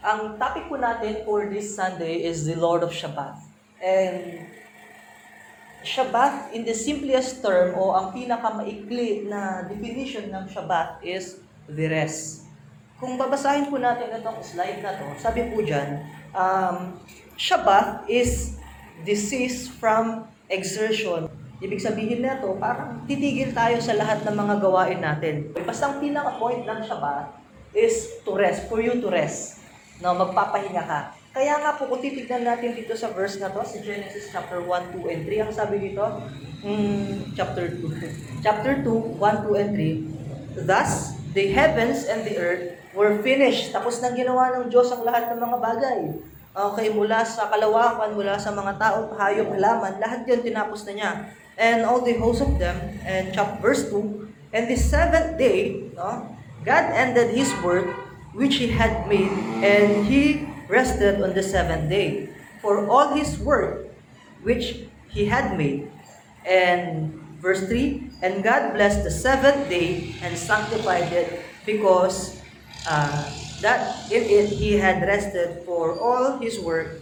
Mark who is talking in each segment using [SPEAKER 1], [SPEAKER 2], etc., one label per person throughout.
[SPEAKER 1] Ang topic po natin for this Sunday is the Lord of Shabbat. And Shabbat in the simplest term o ang pinakamaikli na definition ng Shabbat is the rest. Kung babasahin po natin itong slide na to, sabi po dyan, um, Shabbat is desist from exertion. Ibig sabihin na to, parang titigil tayo sa lahat ng mga gawain natin. Basta ang pinaka-point ng Shabbat is to rest, for you to rest. No, magpapahinga ka. Kaya nga po, kung titignan natin dito sa verse na to, sa Genesis chapter 1, 2, and 3, ang sabi dito, mm, chapter 2, chapter 2, 1, 2, and 3, Thus, the heavens and the earth were finished. Tapos nang ginawa ng Diyos ang lahat ng mga bagay. Okay, mula sa kalawakan, mula sa mga tao, hayop, halaman, lahat yun tinapos na niya. And all the hosts of them, and chapter verse 2, And the seventh day, no, God ended His work which He had made, and He rested on the seventh day for all His work which He had made. And verse 3, And God blessed the seventh day and sanctified it because uh, that in it He had rested for all His work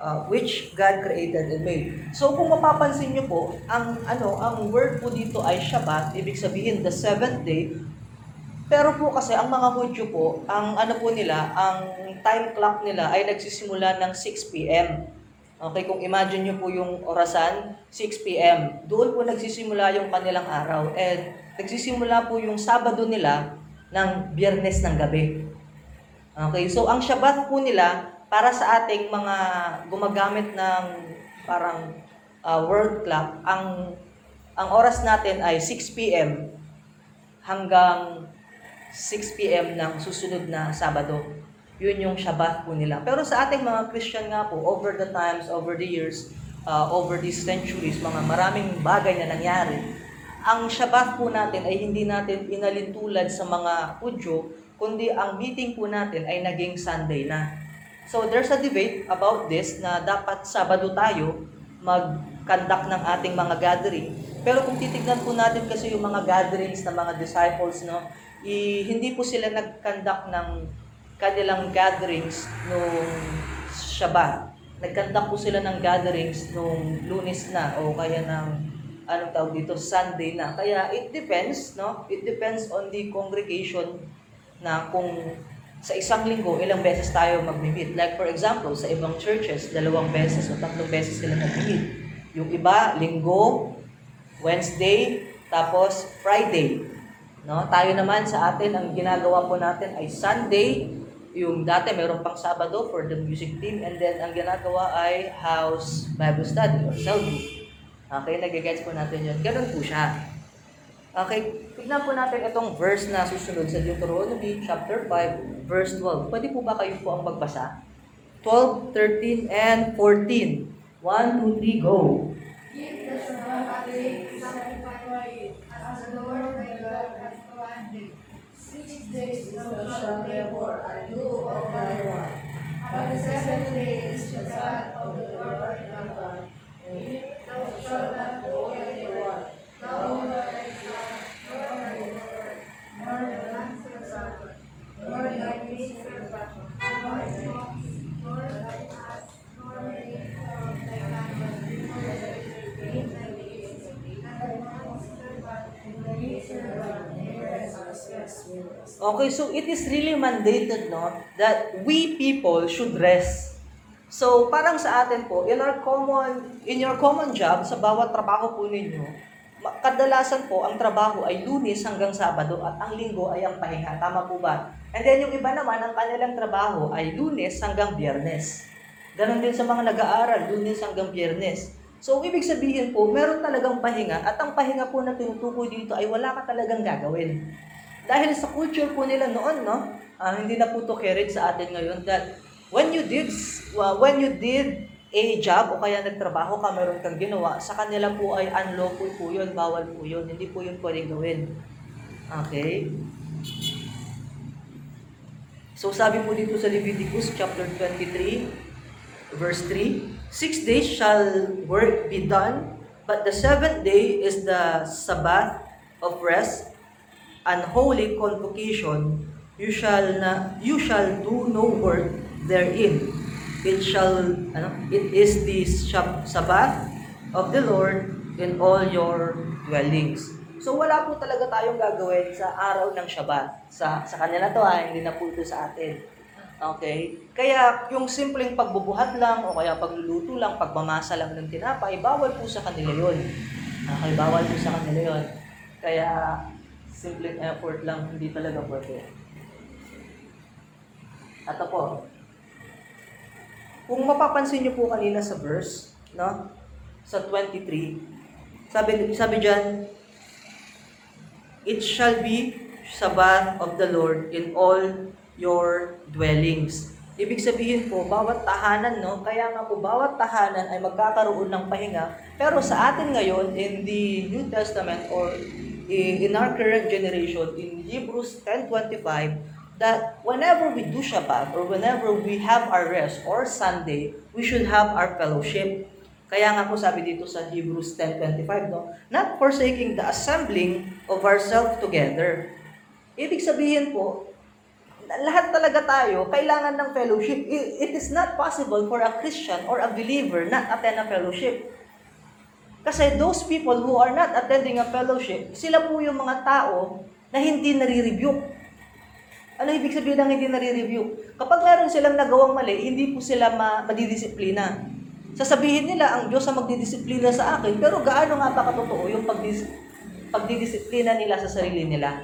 [SPEAKER 1] uh, which God created and made. So kung mapapansin niyo po, ang ano, ang word po dito ay Shabbat, ibig sabihin the seventh day. Pero po kasi ang mga Hudyo po, ang ano po nila, ang time clock nila ay nagsisimula ng 6 p.m. Okay, kung imagine niyo po yung orasan, 6 p.m. Doon po nagsisimula yung kanilang araw. And nagsisimula po yung Sabado nila ng Biyernes ng gabi. Okay, so ang Shabbat po nila, para sa ating mga gumagamit ng parang uh, world clock, ang ang oras natin ay 6 p.m. hanggang 6 p.m. ng susunod na Sabado. Yun yung Shabbat po nila. Pero sa ating mga Christian nga po, over the times, over the years, uh, over these centuries, mga maraming bagay na nangyari, ang Shabbat po natin ay hindi natin inalintulad sa mga Hudyo, kundi ang meeting po natin ay naging Sunday na. So there's a debate about this na dapat Sabado tayo mag-conduct ng ating mga gathering. Pero kung titignan po natin kasi yung mga gatherings ng mga disciples, no, i, hindi po sila nag-conduct ng kanilang gatherings nung Shabbat. Nag-conduct po sila ng gatherings nung lunes na o kaya ng anong tawag dito, Sunday na. Kaya it depends, no? It depends on the congregation na kung sa isang linggo, ilang beses tayo mag-meet. Like for example, sa ibang churches, dalawang beses o tatlong beses sila mag-meet. Yung iba, linggo, Wednesday, tapos Friday. No? Tayo naman sa atin, ang ginagawa po natin ay Sunday, yung dati meron pang Sabado for the music team, and then ang ginagawa ay house Bible study or cell group. Okay, nagigets po natin yun. Ganun po siya. Okay, tignan po natin itong verse na susunod sa Deuteronomy chapter 5, verse 12. Pwede po ba kayo po ang magbasa? 12, 13, and 14. 1, 2, 3, go!
[SPEAKER 2] Keep the Shabbat day to sanctify it, as the Lord thy God. Labor and do thy work. Seventh day is the Sabbath of the Lord thy God. It thou not
[SPEAKER 1] Okay, so it is really mandated, no, that we people should rest. So, parang sa atin po, in our common, in your common job, sa bawat trabaho po ninyo, kadalasan po, ang trabaho ay lunes hanggang Sabado at ang linggo ay ang pahinga. Tama po ba? And then yung iba naman, ang kanilang trabaho ay lunes hanggang biyernes. Ganon din sa mga nag-aaral, lunes hanggang biyernes. So, ibig sabihin po, meron talagang pahinga at ang pahinga po na tinutukoy dito ay wala ka talagang gagawin. Dahil sa culture po nila noon, no, ah, hindi na po to carried sa atin ngayon that when you did uh, when you did a job o kaya nagtrabaho ka, meron kang ginawa, sa kanila po ay unlawful po yun, bawal po yun, hindi po yun pwedeng gawin. Okay? So sabi po dito sa Leviticus chapter 23, verse 3, Six days shall work be done, but the seventh day is the Sabbath of rest, and holy convocation. You shall na, you shall do no work, therein. It shall, ano, it is the Sabbath of the Lord in all your dwellings. So wala po talaga tayong gagawin sa araw ng Shabbat. Sa, sa kanila to ha, hindi na po ito sa atin. Okay? Kaya yung simpleng pagbubuhat lang o kaya pagluluto lang, pagmamasa lang ng tinapay, bawal po sa kanila yon. Okay, bawal po sa kanila yon. Kaya simpleng effort lang, hindi talaga pwede. At po, kung mapapansin niyo po kanina sa verse, no? Sa 23, sabi sabi diyan, It shall be Sabbath of the Lord in all your dwellings. Ibig sabihin po, bawat tahanan, no? Kaya nga po, bawat tahanan ay magkakaroon ng pahinga. Pero sa atin ngayon, in the New Testament or in, in our current generation, in Hebrews 10.25, that whenever we do Shabbat or whenever we have our rest or Sunday, we should have our fellowship. Kaya nga po sabi dito sa Hebrews 10.25, no? Not forsaking the assembling of ourselves together. Ibig sabihin po, lahat talaga tayo kailangan ng fellowship. It is not possible for a Christian or a believer not attend a fellowship. Kasi those people who are not attending a fellowship, sila po yung mga tao na hindi nare-review. Ano ibig sabihin ng hindi nare-review? Kapag meron silang nagawang mali, hindi po sila ma- madidisiplina. Sasabihin nila, ang Diyos ang magdidisiplina sa akin, pero gaano nga ba katotoo yung pagdis- pagdidisiplina nila sa sarili nila?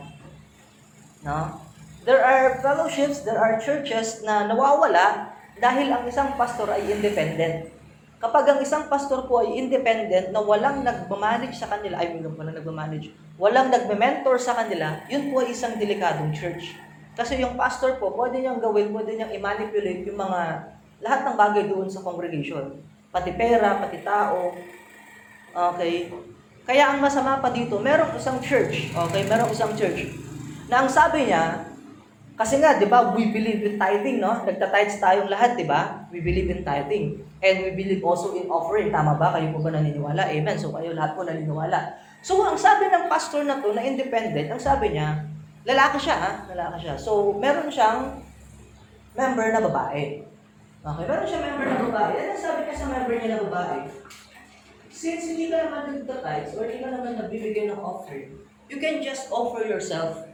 [SPEAKER 1] No? There are fellowships, there are churches na nawawala dahil ang isang pastor ay independent. Kapag ang isang pastor po ay independent na walang nagmamanage sa kanila, ay walang walang nagmamanage, walang nagme-mentor sa kanila, yun po ay isang delikadong church. Kasi yung pastor po, pwede niyang gawin, pwede niyang i-manipulate yung mga lahat ng bagay doon sa congregation. Pati pera, pati tao. Okay? Kaya ang masama pa dito, merong isang church, okay, merong isang church, na ang sabi niya, kasi nga, di ba, we believe in tithing, no? Nagtatides tayong lahat, di ba? We believe in tithing. And we believe also in offering. Tama ba? Kayo po ba naniniwala? Amen. So, kayo lahat po naniniwala. So, ang sabi ng pastor na to, na independent, ang sabi niya, lalaki siya, ha? Lalaki siya. So, meron siyang member na babae. Okay, meron siya member na babae. Ano sabi niya sa member niya na babae? Since hindi ka naman nagtatides or hindi ka naman nabibigay ng offering, you can just offer yourself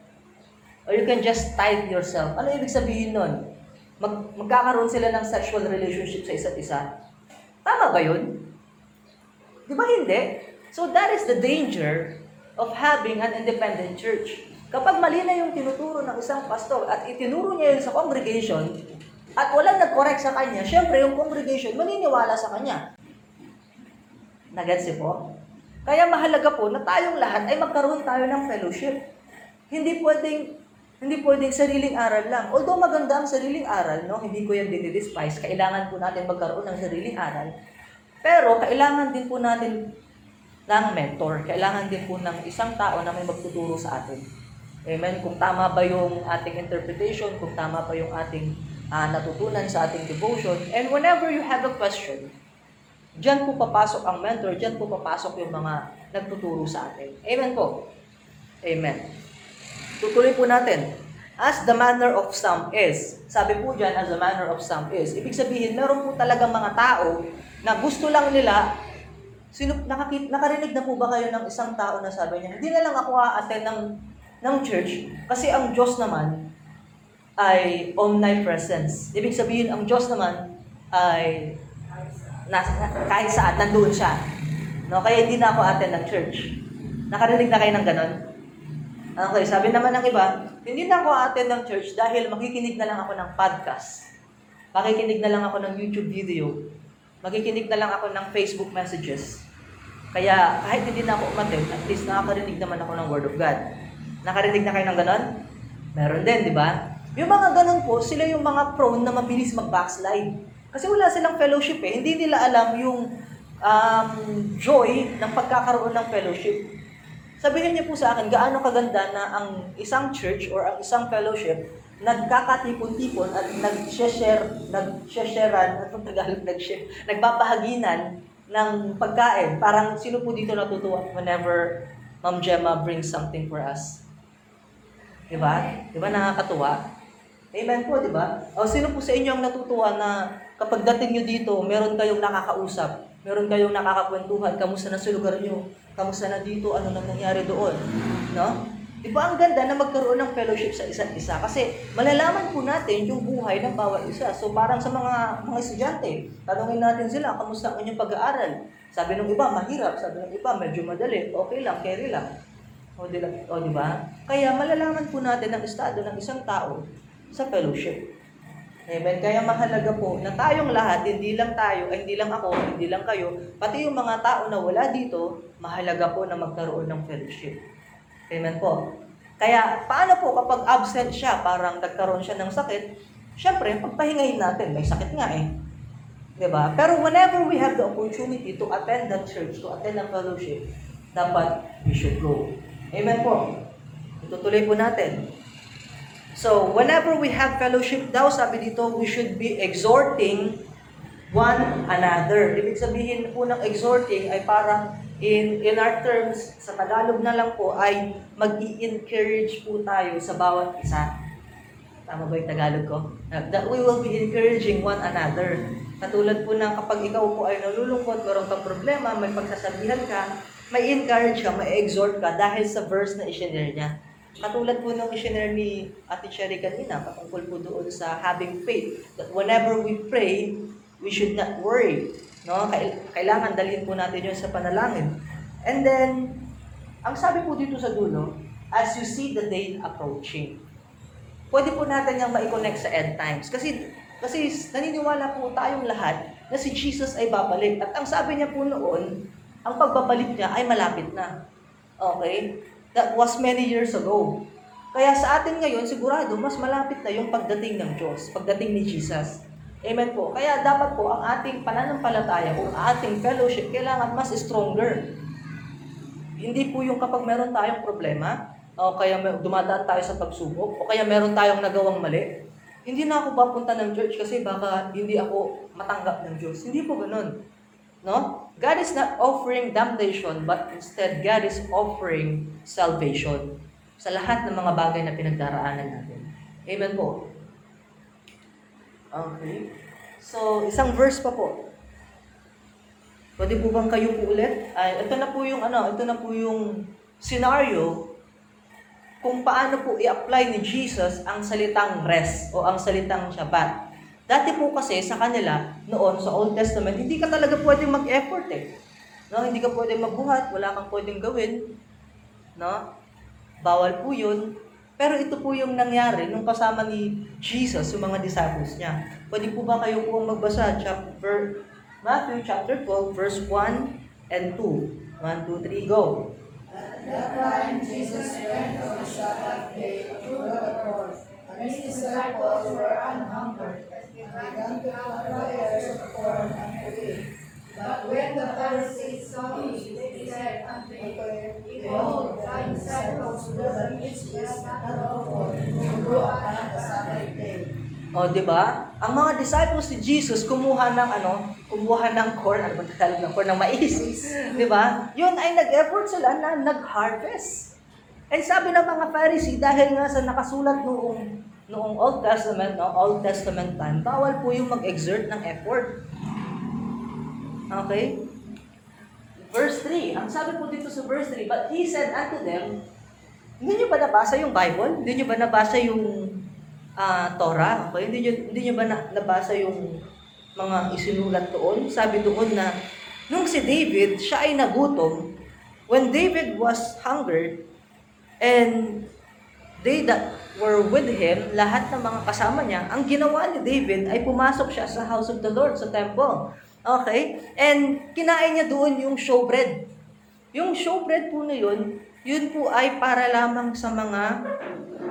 [SPEAKER 1] Or you can just tithe yourself. Ano ibig sabihin nun? Mag, magkakaroon sila ng sexual relationship sa isa't isa. Tama ba yun? Di ba hindi? So that is the danger of having an independent church. Kapag mali na yung tinuturo ng isang pastor at itinuro niya yun sa congregation at walang nag-correct sa kanya, syempre yung congregation maniniwala sa kanya. Nagets niyo po? Kaya mahalaga po na tayong lahat ay magkaroon tayo ng fellowship. Hindi pwedeng hindi pwedeng sariling aral lang. Although maganda ang sariling aral, no, hindi ko yan dinidespise. Kailangan po natin magkaroon ng sariling aral. Pero kailangan din po natin ng mentor. Kailangan din po ng isang tao na may magtuturo sa atin. Amen. Kung tama ba yung ating interpretation, kung tama ba yung ating ah, natutunan sa ating devotion. And whenever you have a question, Diyan po papasok ang mentor, diyan po papasok yung mga nagtuturo sa atin. Amen po. Amen. Tutuloy po natin. As the manner of some is. Sabi po dyan, as the manner of some is. Ibig sabihin, meron po talagang mga tao na gusto lang nila, sino, nakakit, nakarinig na po ba kayo ng isang tao na sabi niya, hindi na lang ako a-attend ng, ng church kasi ang Diyos naman ay omnipresence. Ibig sabihin, ang Diyos naman ay nasa, kahit saan, nandoon siya. No? Kaya hindi na ako attend ng church. Nakarinig na kayo ng ganon? Okay, sabi naman ng iba, hindi na ako attend ng church dahil makikinig na lang ako ng podcast. Makikinig na lang ako ng YouTube video. Makikinig na lang ako ng Facebook messages. Kaya kahit hindi na ako umattend, at least nakakarinig naman ako ng Word of God. Nakarinig na kayo ng ganon? Meron din, di ba? Yung mga ganon po, sila yung mga prone na mabilis mag-backslide. Kasi wala silang fellowship eh. Hindi nila alam yung um, joy ng pagkakaroon ng fellowship. Sabihin niyo po sa akin, gaano kaganda na ang isang church or ang isang fellowship nagkakatipon-tipon at nag-share, nag-sharean, anong Tagalog nag-share, nagbabahaginan ng pagkain. Parang sino po dito natutuwa whenever Ma'am Gemma brings something for us? Diba? Diba nakakatuwa? Amen po, di ba? O sino po sa inyo ang natutuwa na kapag dating nyo dito, meron kayong nakakausap, meron kayong nakakakwentuhan, kamusta na sa lugar nyo, kamusta na dito, ano na nangyari doon, no? Di ba ang ganda na magkaroon ng fellowship sa isa't isa? Kasi malalaman po natin yung buhay ng bawat isa. So parang sa mga mga estudyante, tanungin natin sila, kamusta ang inyong pag-aaral? Sabi ng iba, mahirap. Sabi ng iba, medyo madali. Okay lang, carry lang. O di, o, di ba? Kaya malalaman po natin ang estado ng isang tao sa fellowship. Amen. Kaya mahalaga po na tayong lahat, hindi lang tayo, ay hindi lang ako, hindi lang kayo, pati yung mga tao na wala dito, mahalaga po na magkaroon ng fellowship. Amen po. Kaya paano po kapag absent siya, parang nagkaroon siya ng sakit, syempre, pagpahingahin natin, may sakit nga eh. ba? Pero whenever we have the opportunity to attend that church, to attend ang fellowship, dapat we should go. Amen po. Itutuloy po natin. So, whenever we have fellowship daw, sabi dito, we should be exhorting one another. Ibig sabihin po ng exhorting ay parang in in our terms, sa Tagalog na lang po, ay mag-i-encourage po tayo sa bawat isa. Tama ba yung Tagalog ko? That we will be encouraging one another. Katulad po ng kapag ikaw po ay nalulungkot, meron kang problema, may pagsasabihan ka, may encourage ka, may exhort ka dahil sa verse na isinare niya. Katulad po ng isinare ni Ate Cherry kanina, patungkol po doon sa having faith. That whenever we pray, we should not worry. No? Kail- Kailangan dalhin po natin yun sa panalangin. And then, ang sabi po dito sa dulo, as you see the day approaching. Pwede po natin yung ma-connect sa end times. Kasi, kasi naniniwala po tayong lahat na si Jesus ay babalik. At ang sabi niya po noon, ang pagbabalik niya ay malapit na. Okay? That was many years ago. Kaya sa atin ngayon, sigurado, mas malapit na yung pagdating ng Diyos, pagdating ni Jesus. Amen po. Kaya dapat po ang ating pananampalataya o ating fellowship kailangan mas stronger. Hindi po yung kapag meron tayong problema, o kaya dumadaan tayo sa pagsubok, o kaya meron tayong nagawang mali, hindi na ako papunta ng church kasi baka hindi ako matanggap ng Diyos. Hindi po ganun. No? God is not offering damnation, but instead God is offering salvation sa lahat ng mga bagay na pinagdaraanan natin. Amen po. Okay. So, isang verse pa po. Pwede po bang kayo po ulit? Ay, ito na po yung ano, ito na po yung scenario kung paano po i-apply ni Jesus ang salitang rest o ang salitang Shabbat. Dati po kasi sa kanila, noon sa Old Testament, hindi ka talaga pwedeng mag-effort eh. No, hindi ka pwedeng magbuhat, wala kang pwedeng gawin. No? Bawal po yun. Pero ito po yung nangyari nung kasama ni Jesus, yung mga disciples niya. Pwede po ba kayo po magbasa chapter Matthew chapter 12 verse 1 and 2. 1, 2, 3, go.
[SPEAKER 2] At that time, Jesus went on the Sabbath day to the court, and his disciples were an hungered, and began to pluck ears of corn and to eat. But when the Pharisees saw it, they said unto him, Behold, thy disciples not eat this not corn, to go upon the
[SPEAKER 1] di ba? Ang mga disciples ni Jesus kumuha ng ano, kumuha ng corn, ano ba Tagalog ng corn, ng mais. Di ba? Yun ay nag-effort sila na nag-harvest. And sabi ng mga Pharisee, dahil nga sa nakasulat noong noong Old Testament, no, Old Testament time, bawal po yung mag-exert ng effort. Okay? Verse 3, ang sabi po dito sa verse 3, But he said unto them, hindi nyo ba nabasa yung Bible? Hindi nyo ba nabasa yung ah, Torah? Okay? Hindi nyo, hindi nyo ba na, nabasa yung mga isinulat doon? Sabi doon na, nung si David, siya ay nagutom, when David was hungered, and they that were with him, lahat ng mga kasama niya, ang ginawa ni David ay pumasok siya sa house of the Lord, sa temple. Okay? And kinain niya doon yung showbread. Yung showbread po na yun, yun po ay para lamang sa mga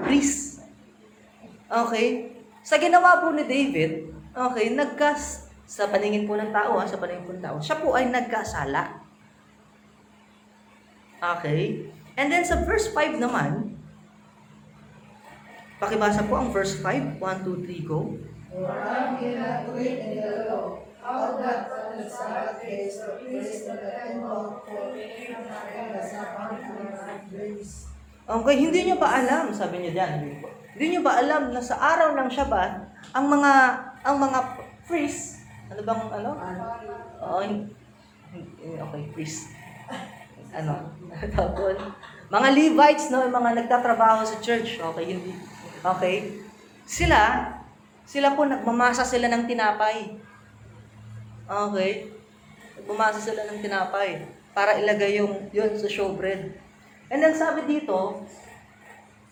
[SPEAKER 1] priests. Okay? Sa ginawa po ni David, okay, nagkas sa paningin po ng tao, ha, sa paningin po ng tao, siya po ay nagkasala. Okay? And then sa verse 5 naman, pakibasa po ang verse 5, 1, 2, 3, go.
[SPEAKER 2] For I in the law, how that on the Sabbath days priests grace.
[SPEAKER 1] Okay, hindi niyo ba alam, sabi niya dyan, hindi nyo ba alam na sa araw ng Shabbat, ang mga ang mga priests, ano bang ano? Oo, okay, priest. Ano? Tapos, mga Levites, no, yung mga nagtatrabaho sa church, okay, hindi. Okay? Sila, sila po, nagmamasa sila ng tinapay. Okay? Bumasa sila ng tinapay para ilagay yung yun sa showbread. And then sabi dito,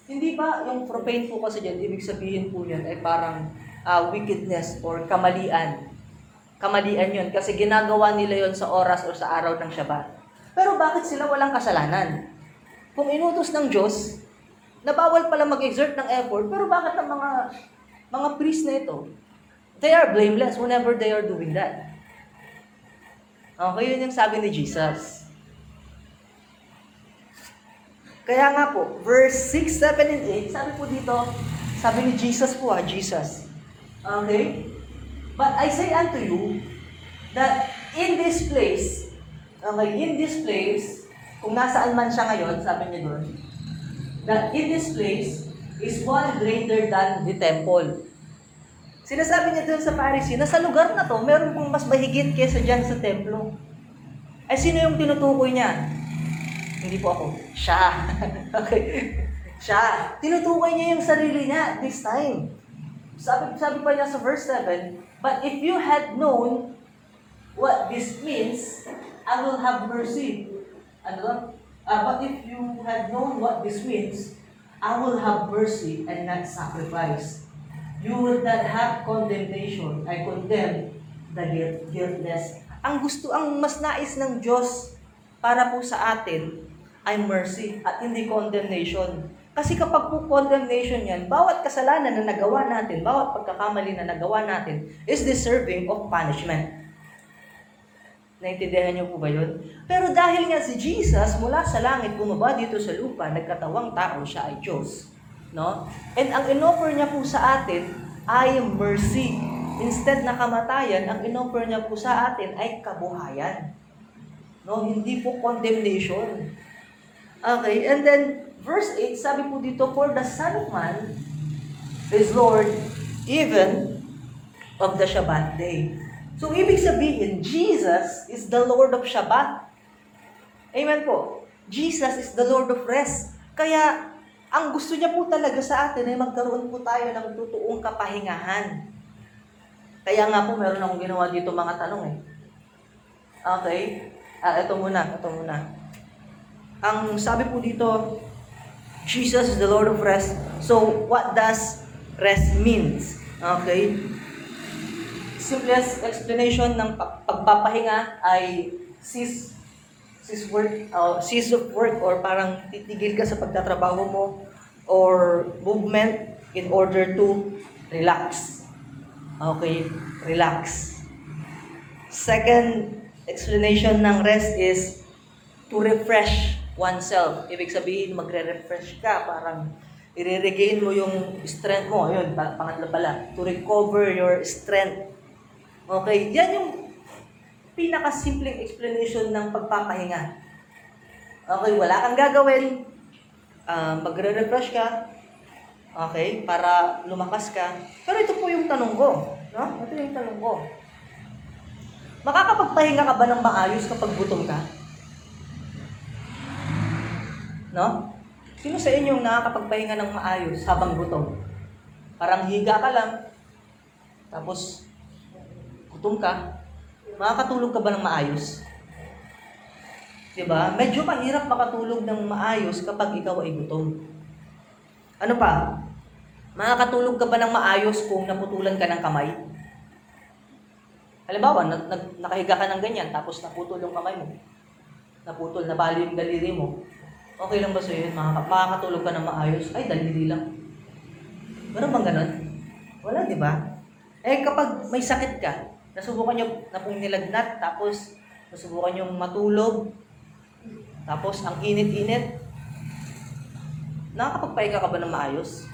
[SPEAKER 1] hindi ba yung profane po kasi dyan, ibig sabihin po yan ay parang ah, wickedness or kamalian. Kamalian yun kasi ginagawa nila yon sa oras o sa araw ng Shabbat. Pero bakit sila walang kasalanan? Kung inutos ng Diyos, na bawal pala mag-exert ng effort, pero bakit ang mga mga priest na ito, they are blameless whenever they are doing that. Okay, yun yung sabi ni Jesus. Kaya nga po, verse 6, 7, and 8, sabi po dito, sabi ni Jesus po ah, Jesus. Okay? But I say unto you, that in this place, okay, in this place, kung nasaan man siya ngayon, sabi niya doon, that in this place is one greater than the temple. Sinasabi niya doon sa Pharisee na sa lugar na to, meron pong mas mahigit kesa dyan sa templo. Ay, sino yung tinutukoy niya? Hindi po ako. Siya. okay. Siya. Tinutukoy niya yung sarili niya this time. Sabi, sabi pa niya sa verse 7, But if you had known what this means, I will have mercy. Ano? Uh, but if you had known what this means, I will have mercy and not sacrifice. You would not have condemnation. I condemn the guilt- guiltless. Ang gusto, ang mas nais ng Diyos para po sa atin ay mercy at hindi condemnation. Kasi kapag po condemnation yan, bawat kasalanan na nagawa natin, bawat pagkakamali na nagawa natin is deserving of punishment. Naintindihan niyo po ba yun? Pero dahil nga si Jesus mula sa langit bumaba dito sa lupa, nagkatawang tao siya ay Diyos. No? And ang inoffer niya po sa atin ay mercy. Instead na kamatayan, ang inoffer niya po sa atin ay kabuhayan. No, hindi po condemnation. Okay, and then verse 8, sabi po dito, For the Son of Man is Lord even of the Shabbat day. So, ibig sabihin, Jesus is the Lord of Shabbat. Amen po. Jesus is the Lord of rest. Kaya, ang gusto niya po talaga sa atin ay magkaroon po tayo ng totoong kapahingahan. Kaya nga po, meron akong ginawa dito mga tanong eh. Okay? Ah, ito muna, ito muna. Ang sabi po dito, Jesus is the Lord of rest. So, what does rest means? Okay? Simplest explanation ng pa- pagpapahinga ay cease cease work, uh, cease of work or parang titigil ka sa pagtatrabaho mo or movement in order to relax. Okay, relax. Second explanation ng rest is to refresh oneself. Ibig sabihin, magre-refresh ka, parang i-regain mo yung strength mo. Ayun, pa- pangatlo pala. To recover your strength. Okay, yan yung pinakasimpleng explanation ng pagpapahinga. Okay, wala kang gagawin. Ah, magre-refresh ka. Okay, para lumakas ka. Pero ito po yung tanong ko. No? Ito yung tanong ko. Makakapagpahinga ka ba ng maayos kapag gutom ka? No? Sino sa inyo ang nakakapagpahinga ng maayos habang gutom? Parang higa ka lang, tapos gutom ka, makakatulog ka ba ng maayos? Diba? Medyo mahirap makatulog ng maayos kapag ikaw ay gutom. Ano pa? Makakatulog ka ba ng maayos kung naputulan ka ng kamay? Halimbawa, nag, nag, nakahiga ka ng ganyan, tapos naputol yung kamay mo. Naputol, nabali yung daliri mo. Okay lang ba sa'yo yun? Makaka- makakatulog ka ng maayos? Ay, daliri lang. Meron bang ganun? Wala, di ba? Eh, kapag may sakit ka, nasubukan nyo na pong nilagnat, tapos nasubukan nyo matulog, tapos ang init-init, nakakapagpahinga ka ba ng maayos?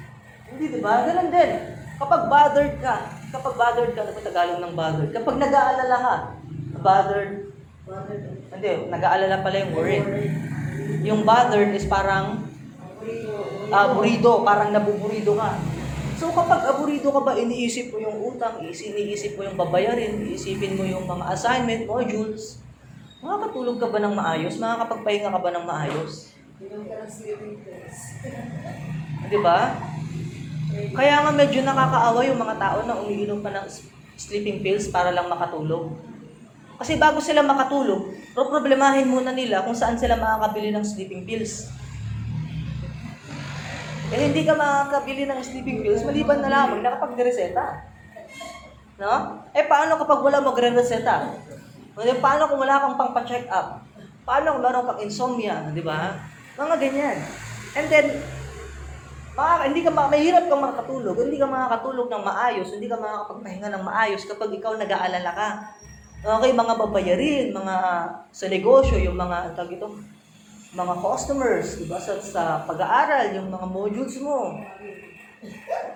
[SPEAKER 1] Hindi, di ba? Ganun din. Kapag bothered ka, kapag bothered ka, ano ba Tagalog ng bothered? Kapag nag-aalala ka, bothered, hindi, nag-aalala pala yung worried. Yung bothered is parang aburido, parang nabuburido ka. So kapag aburido ka ba, iniisip mo yung utang, isi- iniisip mo yung babayarin, iisipin mo yung mga assignment, modules, makakatulog ka ba ng maayos? Makakapagpahinga ka ba ng maayos? Di ba? Kaya nga medyo nakakaawa yung mga tao na umiinom pa ng sleeping pills para lang makatulog. Kasi bago sila makatulog, problemahin muna nila kung saan sila makakabili ng sleeping pills. Eh hindi ka makakabili ng sleeping pills maliban na lamang nakapag-reseta. No? Eh paano kapag wala magre-reseta? Paano kung wala kang pang pa-check up? Paano kung meron kang insomnia, di ba? Mga ganyan. And then, Maka, hindi ka ma- mahirap kang makatulog, hindi ka makakatulog ng maayos, hindi ka makakapagpahinga ng maayos kapag ikaw nag-aalala ka. Okay, mga babayarin, mga sa negosyo, yung mga, tawag ito, mga customers, di ba, sa, sa pag-aaral, yung mga modules mo.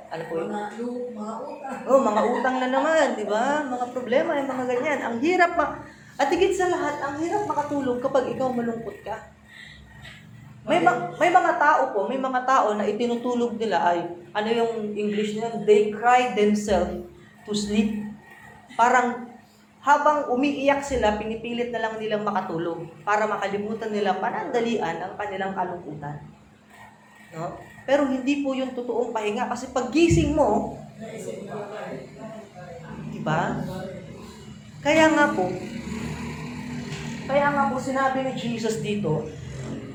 [SPEAKER 1] Ano po yun?
[SPEAKER 2] Mga mga utang.
[SPEAKER 1] Oh, mga utang na naman, di ba? Mga problema, yung mga ganyan. Ang hirap ma... At higit sa lahat, ang hirap makatulog kapag ikaw malungkot ka. May, ma- may mga tao po, may mga tao na itinutulog nila ay, ano yung English nila? They cry themselves to sleep. Parang habang umiiyak sila, pinipilit na lang nilang makatulog para makalimutan nila panandalian ang kanilang kalungkutan. No? Pero hindi po yung totoong pahinga kasi pag gising mo, di ba? Kaya nga po, kaya nga po sinabi ni Jesus dito,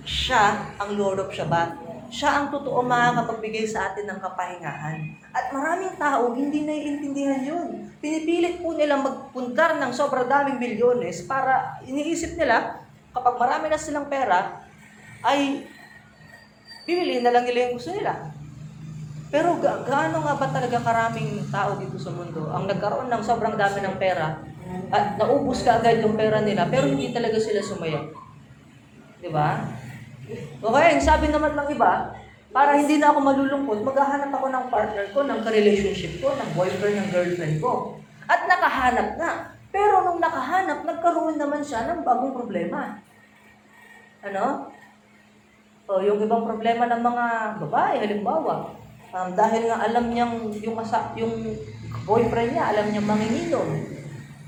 [SPEAKER 1] siya ang Lord of Shabbat. Siya ang totoo makakapagbigay sa atin ng kapahingahan. At maraming tao hindi naiintindihan yun. Pinipilit po nilang magpuntar ng sobrang daming bilyones para iniisip nila, kapag marami na silang pera, ay bibili na lang nila yung gusto nila. Pero ga- gaano nga ba talaga karaming tao dito sa mundo ang nagkaroon ng sobrang dami ng pera at naubos ka agad yung pera nila pero hindi talaga sila sumaya. Di ba? Okay, ang sabi naman ng iba, para hindi na ako malulungkot, maghahanap ako ng partner ko, ng ka-relationship ko, ng boyfriend, ng girlfriend ko. At nakahanap na. Pero nung nakahanap, nagkaroon naman siya ng bagong problema. Ano? O, yung ibang problema ng mga babae, halimbawa, um, dahil nga alam niyang yung, asa, yung boyfriend niya, alam niyang manginginom.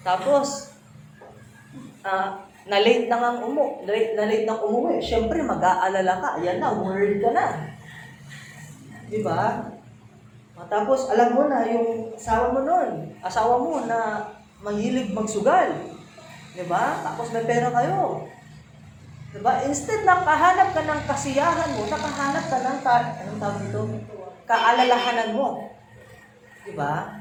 [SPEAKER 1] Tapos, ah, na-late na nga umu, na-late, na-late nang umuwi. Siyempre, mag-aalala ka. Ayan na, worried ka na. Di ba? Ah, Tapos, alam mo na yung asawa mo nun. Asawa mo na mahilig magsugal. Di ba? Tapos may pera kayo. Diba? Instead na kahanap ka ng kasiyahan mo, nakahanap ka ng ka, anong tawag dito? Kaalalahanan mo. Diba?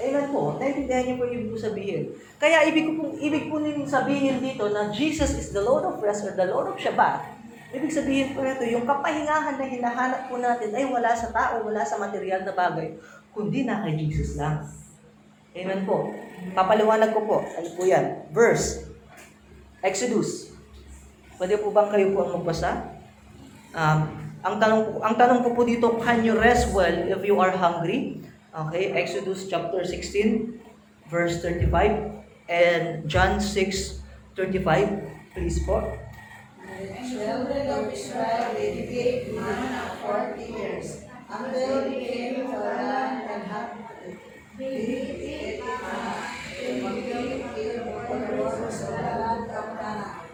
[SPEAKER 1] Ayun po, naiintindihan niyo po yung ibig ko sabihin. Kaya ibig ko pong, ibig po nilang sabihin dito na Jesus is the Lord of Rest or the Lord of Shabbat. Ibig sabihin po nito, yung kapahingahan na hinahanap po natin ay wala sa tao, wala sa material na bagay, kundi na kay Jesus lang. Amen po. Papaliwanag ko po. Ano po yan? Verse. Exodus. Pwede po bang kayo po ang magbasa? Um, ang tanong po, ang tanong po po dito, can you rest well if you are hungry? Okay, Exodus chapter 16, verse 35, and John 6, 35. Please po.
[SPEAKER 2] The children of Israel forty years, until they came to land and had Canaan.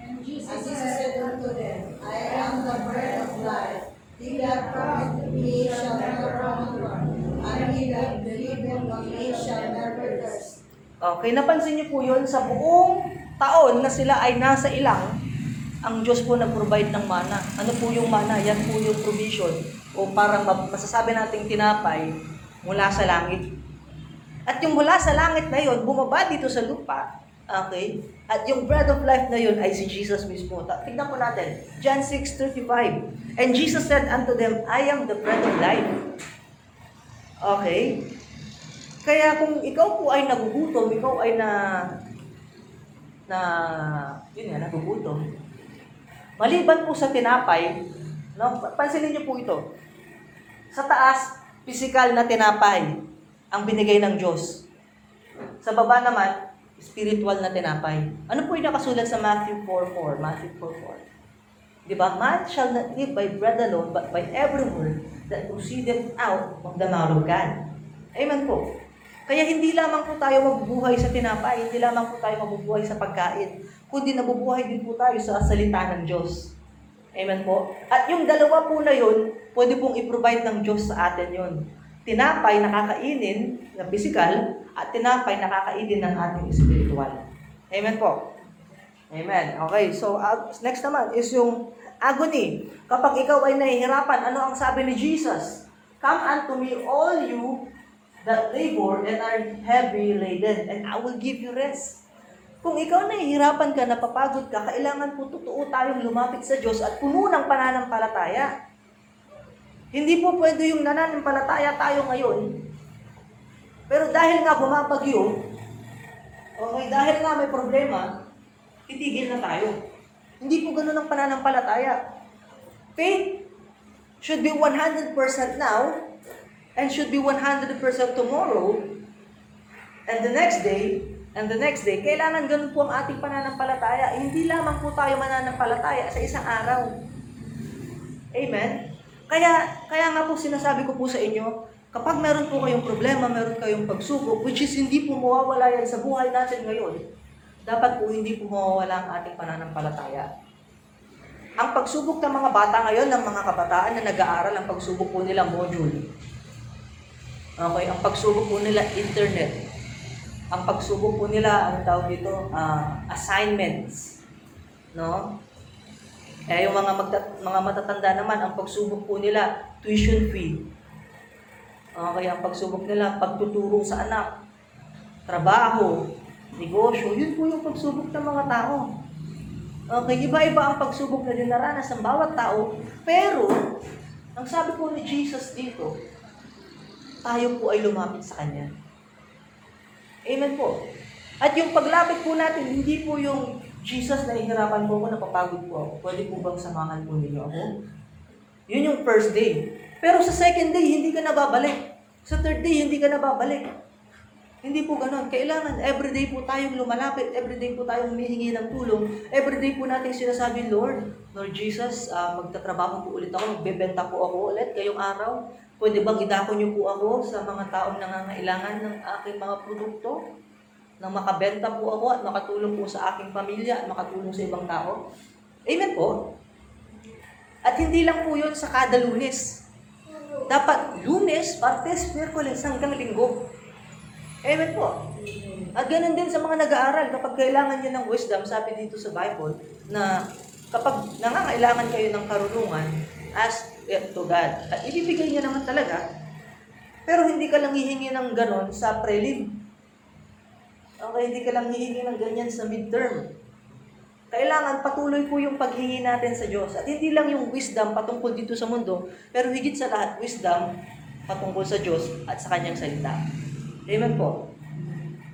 [SPEAKER 2] And Jesus said unto them, I am the bread of life. He that cometh to me shall never hunger, and he that believeth on me shall never thirst.
[SPEAKER 1] Okay, napansin niyo po yun, sa buong taon na sila ay nasa ilang, ang Diyos po nag-provide ng mana. Ano po yung mana? Yan po yung provision. O parang ma- masasabi nating tinapay mula sa langit. At yung mula sa langit na yun, bumaba dito sa lupa. Okay? At yung bread of life na yun ay si Jesus mismo. Tignan po natin. John 6.35 And Jesus said unto them, I am the bread of life. Okay? Kaya kung ikaw po ay nagugutom, ikaw ay na na yun nga, nagugutom. Maliban po sa tinapay, no, pansinin niyo po ito. Sa taas, physical na tinapay ang binigay ng Diyos. Sa baba naman, spiritual na tinapay. Ano po yung nakasulat sa Matthew 4.4? Matthew 4.4. Di ba? Man shall not live by bread alone, but by every word that proceedeth out of the mouth of God. Amen po. Kaya hindi lamang po tayo mabubuhay sa tinapay, hindi lamang po tayo mabubuhay sa pagkain, kundi nabubuhay din po tayo sa salita ng Diyos. Amen po. At yung dalawa po na yun, pwede pong i-provide ng Diyos sa atin yun. Tinapay na kakainin na physical at tinapay na kakainin ng ating spiritual. Amen po. Amen. Okay, so uh, next naman is yung agony. Kapag ikaw ay nahihirapan, ano ang sabi ni Jesus? Come unto me all you that labor and are heavy laden, and I will give you rest. Kung ikaw nahihirapan ka, napapagod ka, kailangan po totoo tayong lumapit sa Diyos at puno ng pananampalataya. Hindi po pwede yung nananampalataya tayo ngayon, pero dahil nga bumabagyo, okay, dahil nga may problema, titigil na tayo. Hindi po ganun ang pananampalataya. Faith should be 100% now and should be 100% tomorrow and the next day and the next day. Kailangan ganun po ang ating pananampalataya. Hindi lamang po tayo mananampalataya sa isang araw. Amen? Kaya, kaya nga po sinasabi ko po sa inyo, kapag meron po kayong problema, meron kayong pagsubok, which is hindi po mawawala yan sa buhay natin ngayon, dapat po hindi po mawawala ang ating pananampalataya. Ang pagsubok ng mga bata ngayon, ng mga kabataan na nag-aaral, ang pagsubok po nila module. Okay, ang pagsubok po nila internet. Ang pagsubok po nila, ang tawag dito, ah, assignments. No? Eh, yung mga, magta- mga matatanda naman, ang pagsubok po nila, tuition fee. Okay, ang pagsubok nila, pagtuturo sa anak, trabaho, negosyo, yun po yung pagsubok ng mga tao. Okay, iba-iba ang pagsubok na dinaranas ng bawat tao, pero, ang sabi po ni Jesus dito, tayo po ay lumapit sa Kanya. Amen po. At yung paglapit po natin, hindi po yung Jesus, nahihirapan po ako, napapagod po ako. Pwede po bang samahan po ninyo ako? Yun yung first day. Pero sa second day, hindi ka na babalik. Sa third day, hindi ka na babalik. Hindi po ganon. Kailangan, everyday po tayong lumalapit. Everyday po tayong humihingi ng tulong. Everyday po natin sinasabi, Lord, Lord Jesus, ah, magtatrabaho po ulit ako, magbebenta po ako ulit ngayong araw. Pwede bang idako niyo po ako sa mga taong nangangailangan ng aking mga produkto? Nang makabenta po ako at makatulong po sa aking pamilya at makatulong sa ibang tao? Amen po. At hindi lang po yun sa kada lunes. Dapat lunes, martes, miyerkules hanggang linggo. Amen po. At ganun din sa mga nag-aaral, kapag kailangan niyo ng wisdom, sabi dito sa Bible, na kapag nangangailangan kayo ng karunungan, ask it to God. At ibibigay niya naman talaga, pero hindi ka lang hihingi ng ganon sa prelim. Okay, hindi ka lang hihingi ng ganyan sa midterm. Kailangan patuloy po yung paghingi natin sa Diyos. At hindi lang yung wisdom patungkol dito sa mundo, pero higit sa lahat, wisdom patungkol sa Diyos at sa Kanyang salita. Amen po.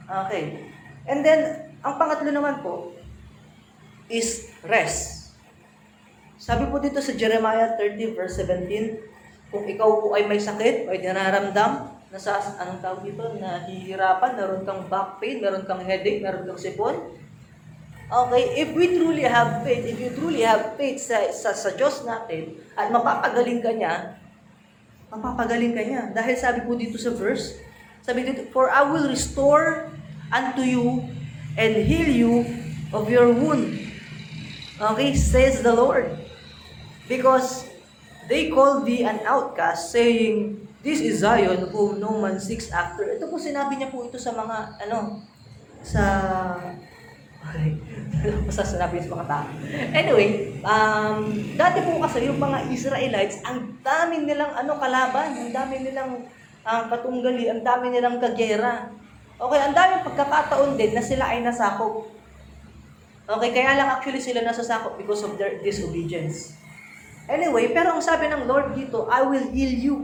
[SPEAKER 1] Okay. And then, ang pangatlo naman po is rest. Sabi po dito sa Jeremiah 30 verse 17, kung ikaw po ay may sakit o ay nararamdam, nasa anong tawag dito, nahihirapan, meron kang back pain, meron kang headache, meron kang sipon. Okay, if we truly have faith, if you truly have faith sa, sa, sa Diyos natin, at mapapagaling ka niya, mapapagaling ka niya. Dahil sabi po dito sa verse, sabi dito, For I will restore unto you and heal you of your wound. Okay, says the Lord. Because they called thee an outcast, saying, This is Zion, whom no man seeks after. Ito po sinabi niya po ito sa mga, ano, sa, okay, basta sinabi sa mga tao. Anyway, um, dati po kasi yung mga Israelites, ang dami nilang, ano, kalaban, ang dami nilang ang katunggali, ang dami nilang kagera. Okay, ang dami pagkakataon din na sila ay nasakop. Okay, kaya lang actually sila nasasakop because of their disobedience. Anyway, pero ang sabi ng Lord dito, I will heal you.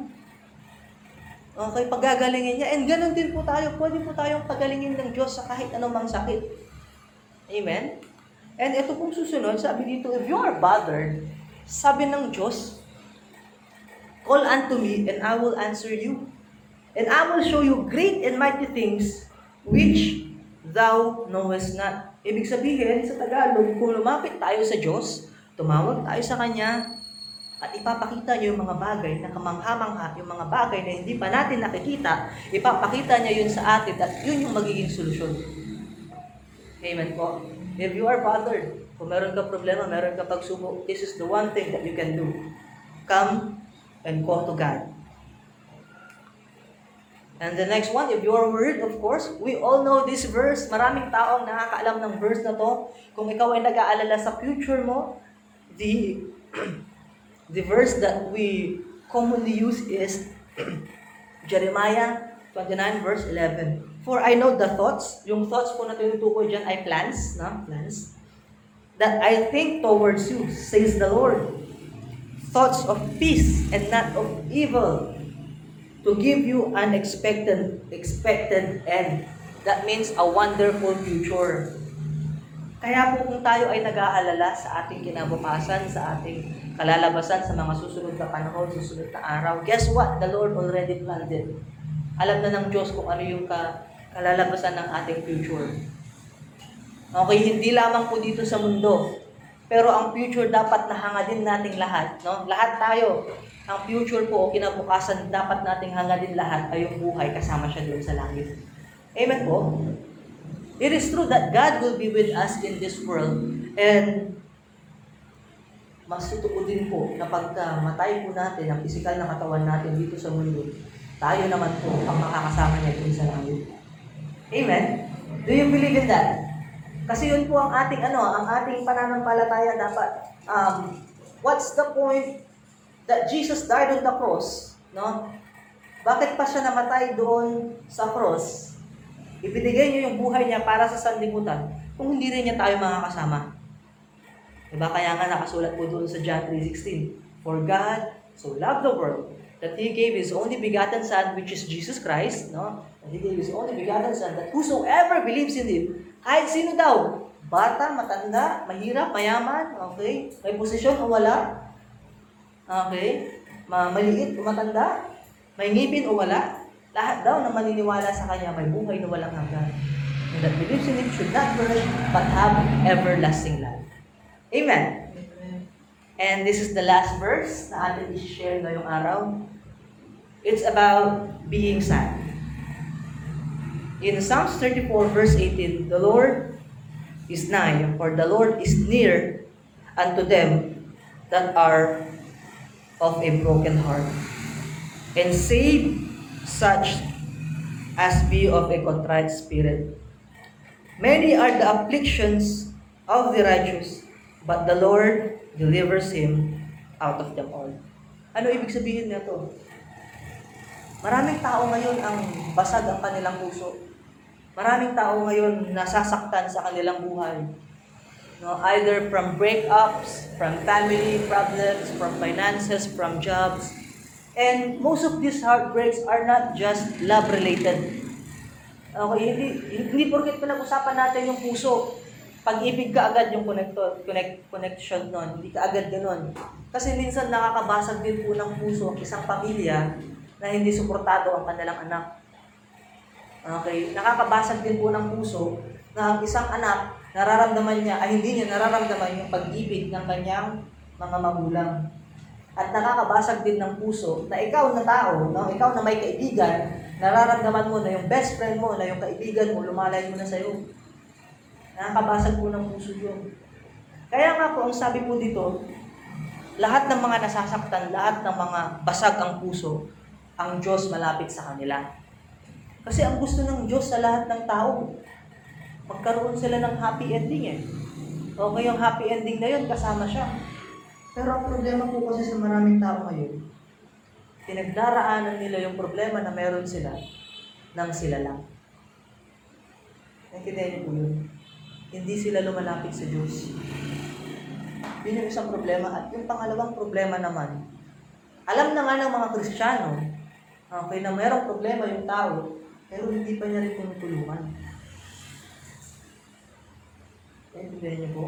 [SPEAKER 1] Okay, pagagalingin niya. And ganun din po tayo. Pwede po tayong pagalingin ng Diyos sa kahit anumang sakit. Amen? And ito pong susunod, sabi dito, if you are bothered, sabi ng Diyos, call unto me and I will answer you. And I will show you great and mighty things which thou knowest not. Ibig sabihin, sa Tagalog, kung lumapit tayo sa Diyos, tumawag tayo sa Kanya, at ipapakita niyo yung mga bagay na kamangha-mangha, yung mga bagay na hindi pa natin nakikita, ipapakita niya yun sa atin at yun yung magiging solusyon. Amen po. If you are bothered, kung meron ka problema, meron ka pagsubok, this is the one thing that you can do. Come and call to God. And the next one, if you are worried, of course, we all know this verse. Maraming taong nakakaalam ng verse na to. Kung ikaw ay nag-aalala sa future mo, the the verse that we commonly use is Jeremiah 29 verse 11. For I know the thoughts, yung thoughts po na tinutukoy dyan ay plans, no? Plans. That I think towards you, says the Lord. Thoughts of peace and not of evil, to give you an expected, expected end. That means a wonderful future. Kaya po kung tayo ay nag-aalala sa ating kinabukasan, sa ating kalalabasan, sa mga susunod na panahon, susunod na araw, guess what? The Lord already planned it. Alam na ng Diyos kung ano yung ka, kalalabasan ng ating future. Okay, hindi lamang po dito sa mundo, pero ang future dapat nahanga din nating lahat. No? Lahat tayo, ang future po o kinabukasan dapat nating hanga din lahat ay yung buhay kasama siya doon sa langit. Amen po? It is true that God will be with us in this world and mas totoo din po na pagka matay po natin ang physical na katawan natin dito sa mundo, tayo naman po ang makakasama niya dun sa langit. Amen? Do you believe in that? Kasi yun po ang ating ano, ang ating pananampalataya dapat. Um, what's the point that Jesus died on the cross? No? Bakit pa siya namatay doon sa cross? Ibinigay niyo yung buhay niya para sa sanlibutan kung hindi rin niya tayo makakasama. Diba? Kaya nga nakasulat po doon sa John 3.16, For God so loved the world that He gave His only begotten Son, which is Jesus Christ, no? And He gave His only begotten Son, that whosoever believes in Him, kahit sino daw, bata, matanda, mahirap, mayaman, okay, may posisyon o wala, okay, ma maliit o matanda, may ngipin o wala, lahat daw na maniniwala sa Kanya may buhay na walang hanggan. And that believes in Him should not perish, but have everlasting life. Amen. And this is the last verse na atin i-share ngayong araw. It's about being sad. In Psalms 34 verse 18, the Lord is nigh, for the Lord is near unto them that are of a broken heart, and save such as be of a contrite spirit. Many are the afflictions of the righteous, but the Lord delivers him out of them all. Ano ibig sabihin nito? Maraming tao ngayon ang basag ang kanilang puso. Maraming tao ngayon nasasaktan sa kanilang buhay. No, either from breakups, from family problems, from finances, from jobs. And most of these heartbreaks are not just love-related. Okay, hindi, hindi porket pinag-usapan natin yung puso. Pag-ibig ka agad yung connector, connect, connection nun. Hindi ka agad ganun. Kasi minsan nakakabasag din po ng puso ang isang pamilya na hindi suportado ang kanilang anak. Okay, nakakabasag din po ng puso na ang isang anak, nararamdaman niya, ay hindi niya nararamdaman yung pag-ibig ng kanyang mga magulang. At nakakabasag din ng puso na ikaw na tao, no? ikaw na may kaibigan, nararamdaman mo na yung best friend mo, na yung kaibigan mo, lumalay mo na sa'yo. Nakakabasag po ng puso yun. Kaya nga po, ang sabi po dito, lahat ng mga nasasaktan, lahat ng mga basag ang puso, ang Diyos malapit sa kanila. Kasi ang gusto ng Diyos sa lahat ng tao, magkaroon sila ng happy ending eh. Okay, yung happy ending na yun, kasama siya. Pero ang problema po kasi sa maraming tao ngayon, pinagdaraanan nila yung problema na meron sila nang sila lang. Naintindihan niyo po yun? Hindi sila lumalapit sa Diyos. Yun yung isang problema. At yung pangalawang problema naman, alam na nga ng mga Kristiyano, okay, na merong problema yung tao, pero hindi pa niya rin tinutulungan. Naintindihan niyo po?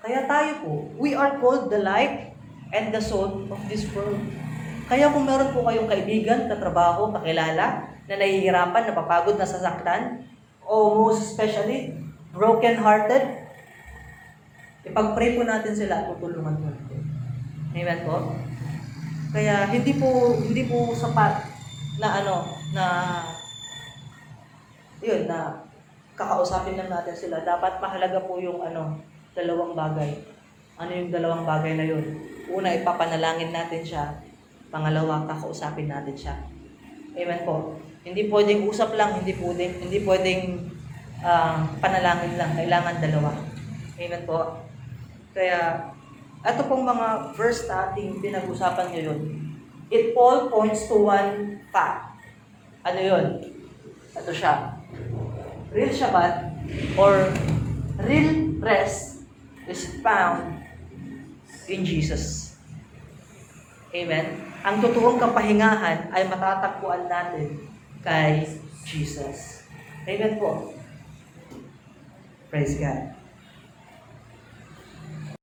[SPEAKER 1] Kaya tayo po, we are called the light and the salt of this world. Kaya kung meron po kayong kaibigan, katrabaho, kakilala, na nahihirapan, napapagod, nasasaktan, o most especially, broken-hearted, ipag-pray po natin sila at tutulungan po natin. Amen po? Kaya hindi po hindi po sapat na ano na yun na kakausapin lang natin sila. Dapat mahalaga po yung ano dalawang bagay. Ano yung dalawang bagay na yun? Una, ipapanalangin natin siya. Pangalawa, kakausapin natin siya. Amen po. Hindi pwedeng usap lang, hindi pwedeng, hindi pwedeng ah, panalangin lang. Kailangan dalawa. Amen po. Kaya, ito pong mga verse na ating pinag-usapan ngayon, it all points to one fact. Ano yun? Ito siya. Real Shabbat or real rest is found in Jesus. Amen? Ang totoong kapahingahan ay matatagpuan natin kay Jesus. Amen po. Praise God.